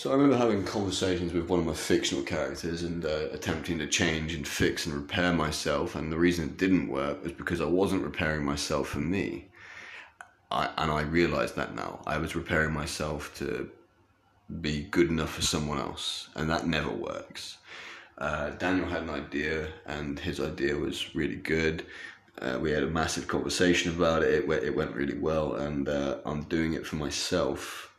So I remember having conversations with one of my fictional characters and uh, attempting to change and fix and repair myself. And the reason it didn't work was because I wasn't repairing myself for me. I, and I realized that now. I was repairing myself to be good enough for someone else, and that never works. Uh, Daniel had an idea, and his idea was really good. Uh, we had a massive conversation about it. It went, it went really well, and uh, I'm doing it for myself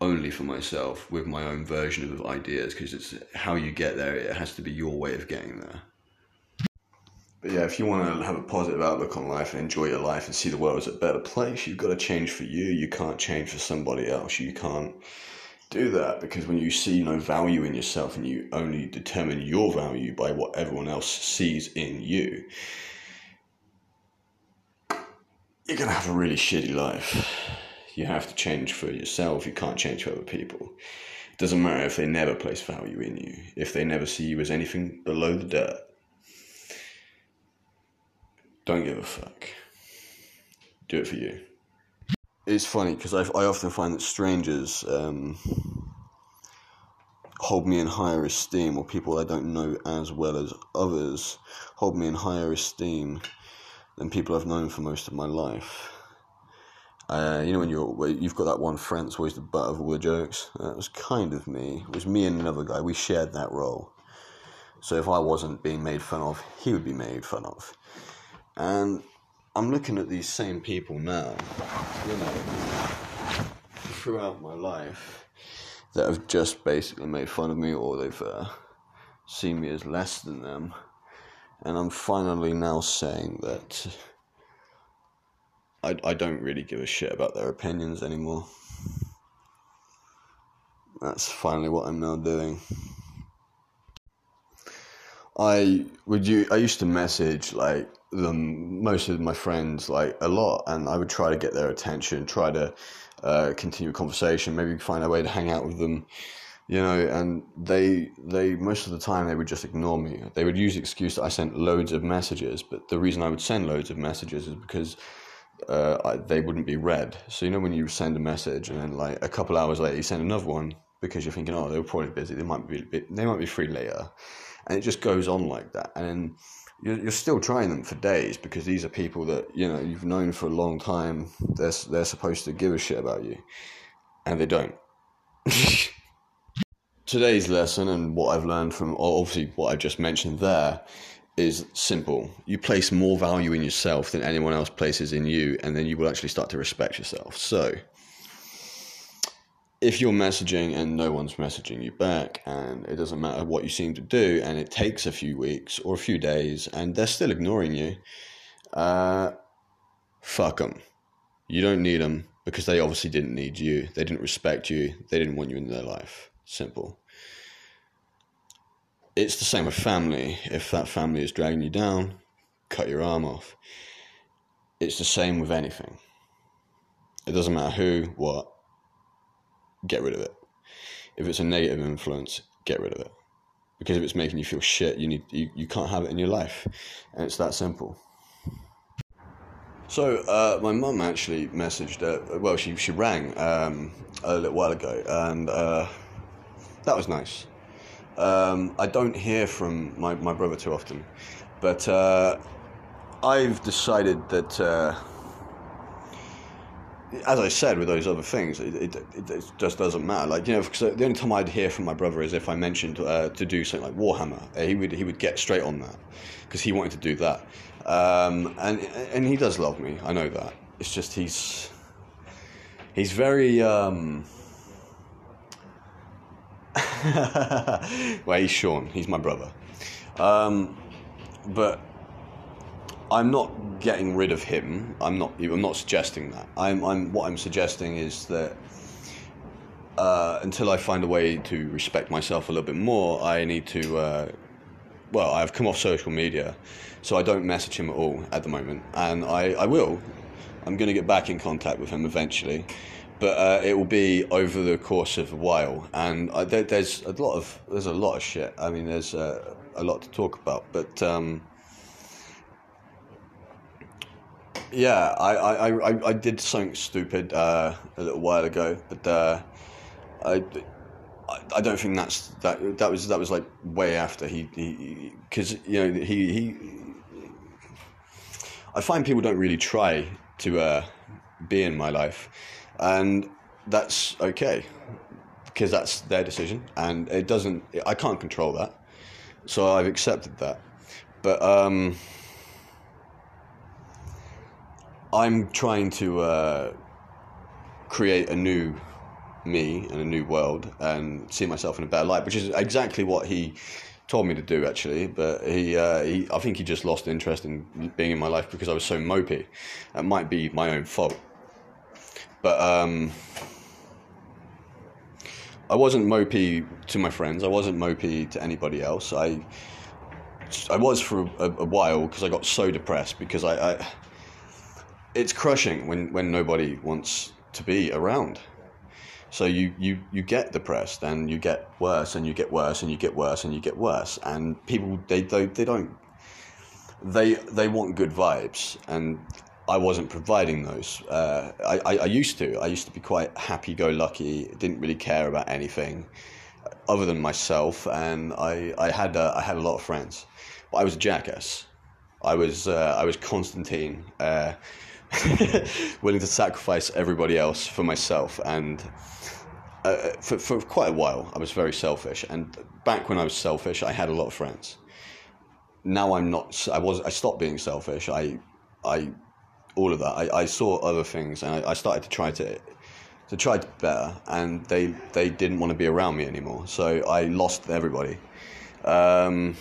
only for myself with my own version of ideas because it's how you get there. It has to be your way of getting there. But yeah, if you want to have a positive outlook on life and enjoy your life and see the world as a better place, you've got to change for you. You can't change for somebody else. You can't do that because when you see no value in yourself and you only determine your value by what everyone else sees in you, you're going to have a really shitty life you have to change for yourself. You can't change for other people. It doesn't matter if they never place value in you, if they never see you as anything below the dirt. Don't give a fuck. Do it for you. It's funny because I, often find that strangers um, hold me in higher esteem, or people I don't know as well as others hold me in higher esteem than people I've known for most of my life. Uh, you know when you're you've got that one friend always the butt of all the jokes. That was kind of me. It was me and another guy. We shared that role. So if I wasn't being made fun of, he would be made fun of. And I'm looking at these same people now, you know, throughout my life, that have just basically made fun of me or they've uh, seen me as less than them. And I'm finally now saying that I, I don't really give a shit about their opinions anymore. That's finally what I'm now doing. I would you I used to message like them most of my friends like a lot and I would try to get their attention, try to uh, continue a conversation, maybe find a way to hang out with them, you know, and they they most of the time they would just ignore me. They would use the excuse that I sent loads of messages, but the reason I would send loads of messages is because uh, they wouldn't be read. So you know when you send a message and then like a couple hours later you send another one because you're thinking, oh, they were probably busy. They might be they might be free later, and it just goes on like that. And then you're, you're still trying them for days because these are people that you know you've known for a long time. They're they're supposed to give a shit about you, and they don't. Today's lesson and what I've learned from obviously what I've just mentioned there is simple. You place more value in yourself than anyone else places in you, and then you will actually start to respect yourself. So, if you're messaging and no one's messaging you back, and it doesn't matter what you seem to do, and it takes a few weeks or a few days, and they're still ignoring you, uh, fuck them. You don't need them because they obviously didn't need you. They didn't respect you. They didn't want you in their life. Simple it's the same with family. If that family is dragging you down, cut your arm off. It's the same with anything. It doesn't matter who, what, get rid of it. If it's a negative influence, get rid of it. Because if it's making you feel shit, you need you, you can't have it in your life. And it's that simple. So uh, my mum actually messaged. Uh, well, she she rang um, a little while ago, and uh, that was nice. Um, I don't hear from my, my brother too often, but uh, I've decided that, uh, as I said with those other things, it, it, it, just doesn't matter. Like you know, because the only time I'd hear from my brother is if I mentioned uh, to do something like Warhammer. Uh, he would he would get straight on that because he wanted to do that, um, and and he does love me. I know that. It's just he's he's very. Um, well, he's Sean. He's my brother. Um, but I'm not getting rid of him. I'm not. I'm not suggesting that. I'm. I'm. What I'm suggesting is that uh, until I find a way to respect myself a little bit more, I need to. Uh, well, I've come off social media, so I don't message him at all at the moment, and I. I will. I'm going to get back in contact with him eventually but uh, it will be over the course of a while. And I, there, there's a lot of there's a lot of shit. I mean, there's uh, a lot to talk about, but um, yeah, I, I, I, I did something stupid uh, a little while ago, but uh, I I, don't think that's that. That was that was like way after he because you know he he. I find people don't really try to uh, be in my life, and that's okay because that's their decision, and it doesn't. I can't control that, so I've accepted that. But um, I'm trying to uh, create a new me and a new world and see myself in a better light, which is exactly what he told me to do actually. But he, uh, he I think he just lost interest in being in my life because I was so mopey. That might be my own fault. But um, I wasn't mopey to my friends. I wasn't mopey to anybody else. I I was for a, a while because I got so depressed because I, I it's crushing when, when nobody wants to be around. So you, you, you get depressed and you get worse and you get worse and you get worse and you get worse. And people, they, they, they don't, they, they want good vibes. And I wasn't providing those. Uh, I, I, I used to. I used to be quite happy go lucky, didn't really care about anything other than myself. And I, I, had, a, I had a lot of friends. But I was a jackass. I was, uh, I was Constantine. Uh, willing to sacrifice everybody else for myself. And uh, for, for quite a while, I was very selfish. And back when I was selfish, I had a lot of friends. Now I'm not. I was. I stopped being selfish. I, I, all of that. I, I saw other things, and I, I started to try to, to try to better. And they they didn't want to be around me anymore. So I lost everybody. Um,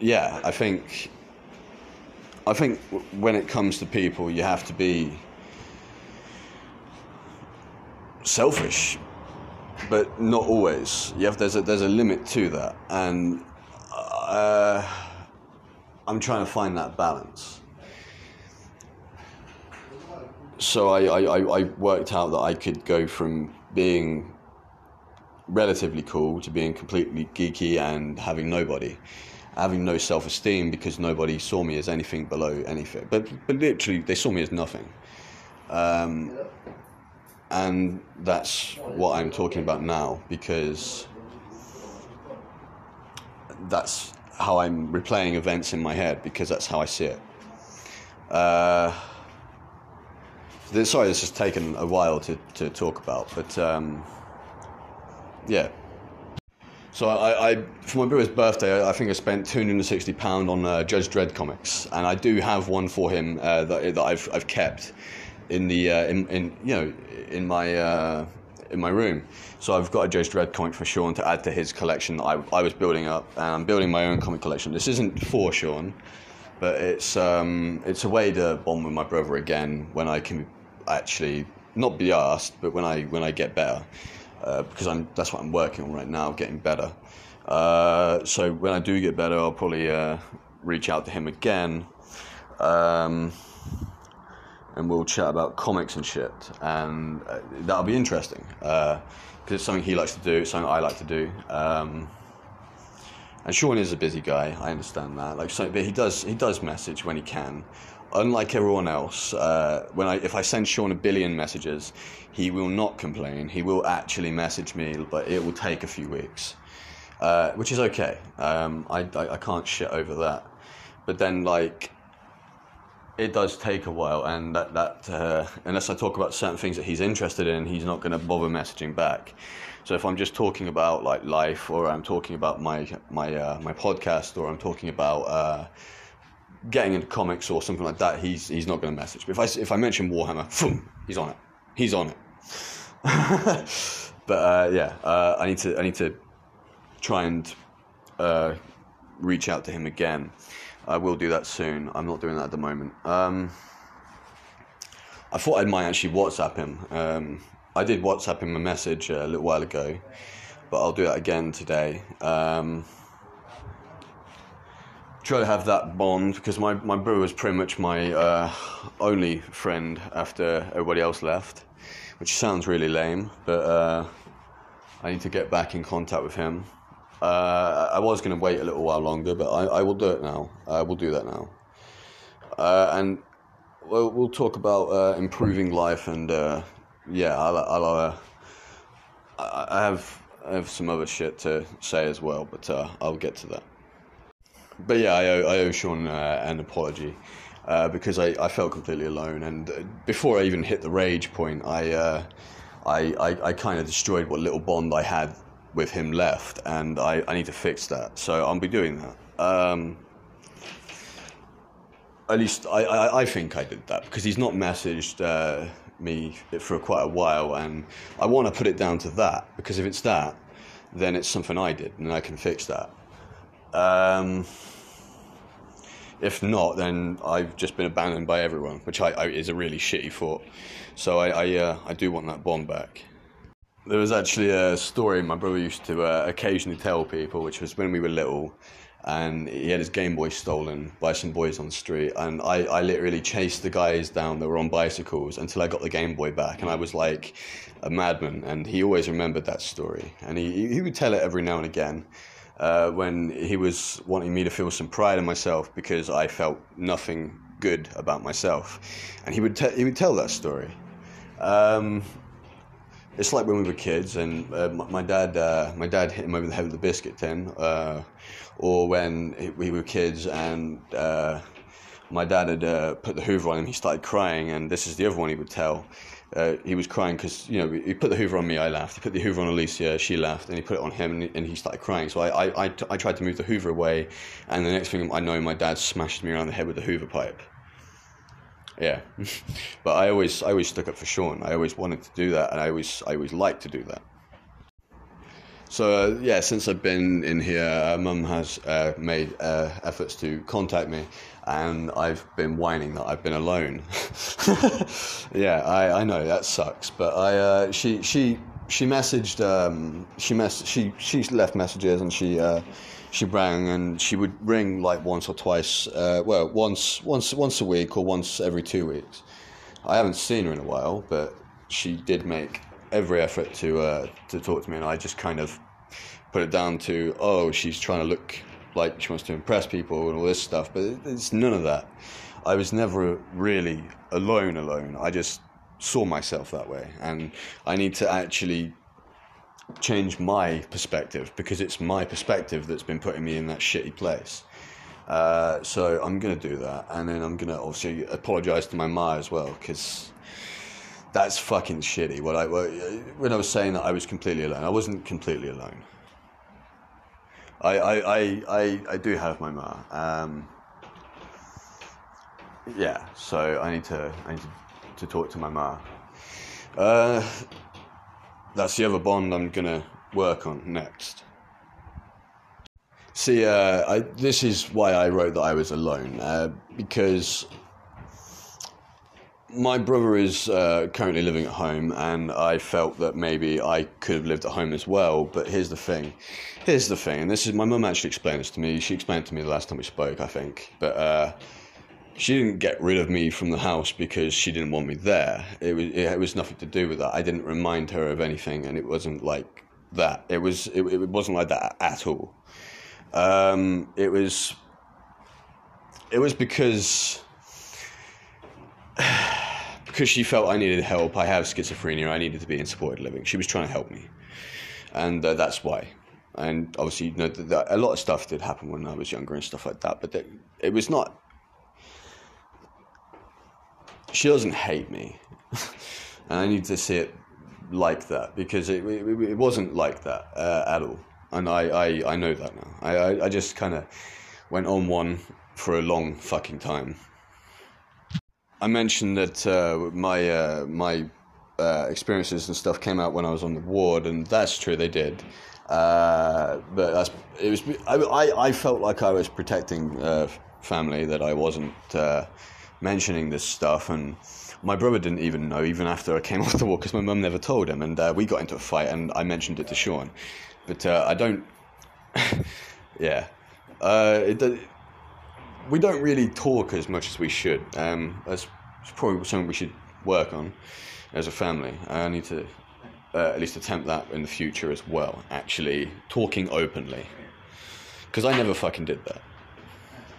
yeah, I think I think when it comes to people, you have to be selfish, but not always. You have there's a there's a limit to that, and uh, I'm trying to find that balance. So I, I, I worked out that I could go from being relatively cool to being completely geeky and having nobody having no self esteem because nobody saw me as anything below anything. But but literally, they saw me as nothing. Um, and that's what I'm talking about now because that's how I'm replaying events in my head because that's how I see it. Uh, sorry, this has taken a while to, to talk about, but um, yeah. So I, I, for my brother's birthday, I think I spent two hundred and sixty pound on uh, Judge Dredd comics, and I do have one for him uh, that, that I've I've kept in the uh, in, in you know in my uh, in my room. So I've got a Judge Dredd comic for Sean to add to his collection that I, I was building up, and I'm building my own comic collection. This isn't for Sean, but it's um, it's a way to bond with my brother again when I can actually not be asked, but when I when I get better uh, because I'm that's what I'm working on right now, getting better. Uh, so when I do get better, I'll probably uh, reach out to him again, um, and we'll chat about comics and shit, and uh, that'll be interesting because uh, it's something he likes to do, it's something I like to do. Um, and Sean is a busy guy. I understand that. Like, so, but he does he does message when he can unlike everyone else, uh, when I if I send Sean a billion messages, he will not complain. He will actually message me, but it will take a few weeks, uh, which is okay. Um, I, I, I can't shit over that. But then like. It does take a while, and that that uh, unless I talk about certain things that he's interested in, he's not going to bother messaging back. So if I'm just talking about like life, or I'm talking about my my uh, my podcast, or I'm talking about uh, getting into comics or something like that, he's he's not going to message. But if I if I mention Warhammer, boom, he's on it. He's on it. but uh, yeah, uh, I need to I need to try and uh, reach out to him again. I will do that soon. I'm not doing that at the moment. Um, I thought I might actually WhatsApp him. Um, I did WhatsApp him a message a little while ago, but I'll do that again today. Um, try to have that bond because my, my brother was pretty much my uh, only friend after everybody else left, which sounds really lame, but uh, I need to get back in contact with him. Uh, I was going to wait a little while longer, but I, I will do it now. I will do that now. Uh, and we'll, we'll talk about uh, improving life and uh, yeah, I'll, I'll I, I have I have some other shit to say as well, but uh, I'll get to that. But yeah, I owe, I owe Sean uh, an apology uh, because I, I felt completely alone, and uh, before I even hit the rage point, I uh, I, I, I kind of destroyed what little bond I had with him left, and I, I need to fix that. So I'll be doing that. Um, at least I, I, I, think I did that because he's not messaged uh, me for quite a while, and I want to put it down to that because if it's that, then it's something I did, and I can fix that. Um, if not, then I've just been abandoned by everyone, which I, I is a really shitty thought. So I I, uh, I do want that bond back. There was actually a story my brother used to uh, occasionally tell people, which was when we were little, and he had his Game Boy stolen by some boys on the street, and I, I literally chased the guys down that were on bicycles until I got the Game Boy back, and I was like a madman, and he always remembered that story, and he he would tell it every now and again. Uh, when he was wanting me to feel some pride in myself because I felt nothing good about myself, and he would he would tell that story. Um, it's like when we were kids, and uh, my, dad uh, my dad hit him over the head with a biscuit tin, uh, or when we were kids and uh, my dad had uh, put the Hoover on him, he started crying, and this is the other one he would tell. Uh, he was crying because you know he put the Hoover on me, I laughed. He put the Hoover on Alicia, she laughed, and he put it on him, and he started crying. So I, I, I, t- I tried to move the Hoover away, and the next thing I know, my dad smashed me around the head with the Hoover pipe. Yeah, but I always I always stuck up for Sean. I always wanted to do that, and I always I always liked to do that. So uh, yeah, since I've been in here, uh, Mum has uh, made uh, efforts to contact me, and I've been whining that I've been alone. yeah, I, I know that sucks, but I uh, she she she messaged um, she mess she she left messages and she uh, she rang and she would ring like once or twice, uh, well, once, once, once a week or once every two weeks. I haven't seen her in a while, but she did make every effort to uh, to talk to me, and I just kind of put it down to, oh, she's trying to look like she wants to impress people and all this stuff, but it's none of that. I was never really alone, alone. I just saw myself that way, and I need to actually change my perspective because it's my perspective that's been putting me in that shitty place. Uh, so I'm gonna do that, and then I'm gonna obviously apologize to my ma as well because that's fucking shitty. What I when I was saying that I was completely alone, I wasn't completely alone. I I I I, I do have my ma. Um, yeah, so I need to I need to, to talk to my ma. Uh, that's the other bond I'm gonna work on next. See, uh, I, this is why I wrote that I was alone uh, because my brother is uh, currently living at home, and I felt that maybe I could have lived at home as well. But here's the thing, here's the thing, and this is my mum actually explained this to me. She explained to me the last time we spoke, I think, but uh, she didn't get rid of me from the house because she didn't want me there. It was it was nothing to do with that. I didn't remind her of anything, and it wasn't like that. It was it, it wasn't like that at all. Um, it was it was because because she felt I needed help. I have schizophrenia. I needed to be in supported living. She was trying to help me, and uh, that's why. And obviously, you know, a lot of stuff did happen when I was younger and stuff like that. But it was not she doesn't hate me. and I need to see it like that because it, it, it wasn't like that uh, at all. And I, I, I know that now. I, I, I just kind of went on one for a long fucking time. I mentioned that uh, my, uh, my uh, experiences and stuff came out when I was on the ward, and that's true, they did. Uh, but that's, it was, I, I, I felt like I was protecting uh, family, that I wasn't mentioning this stuff, and my brother didn't even know, even after I came off the wall, because my mum never told him, and uh, we got into a fight, and I mentioned it to Sean, but uh, I don't. yeah, uh, it, we don't really talk as much as we should. Um, that's probably something we should work on as a family. I need to uh, at least attempt that in the future as well. Actually, talking openly, because I never fucking did that.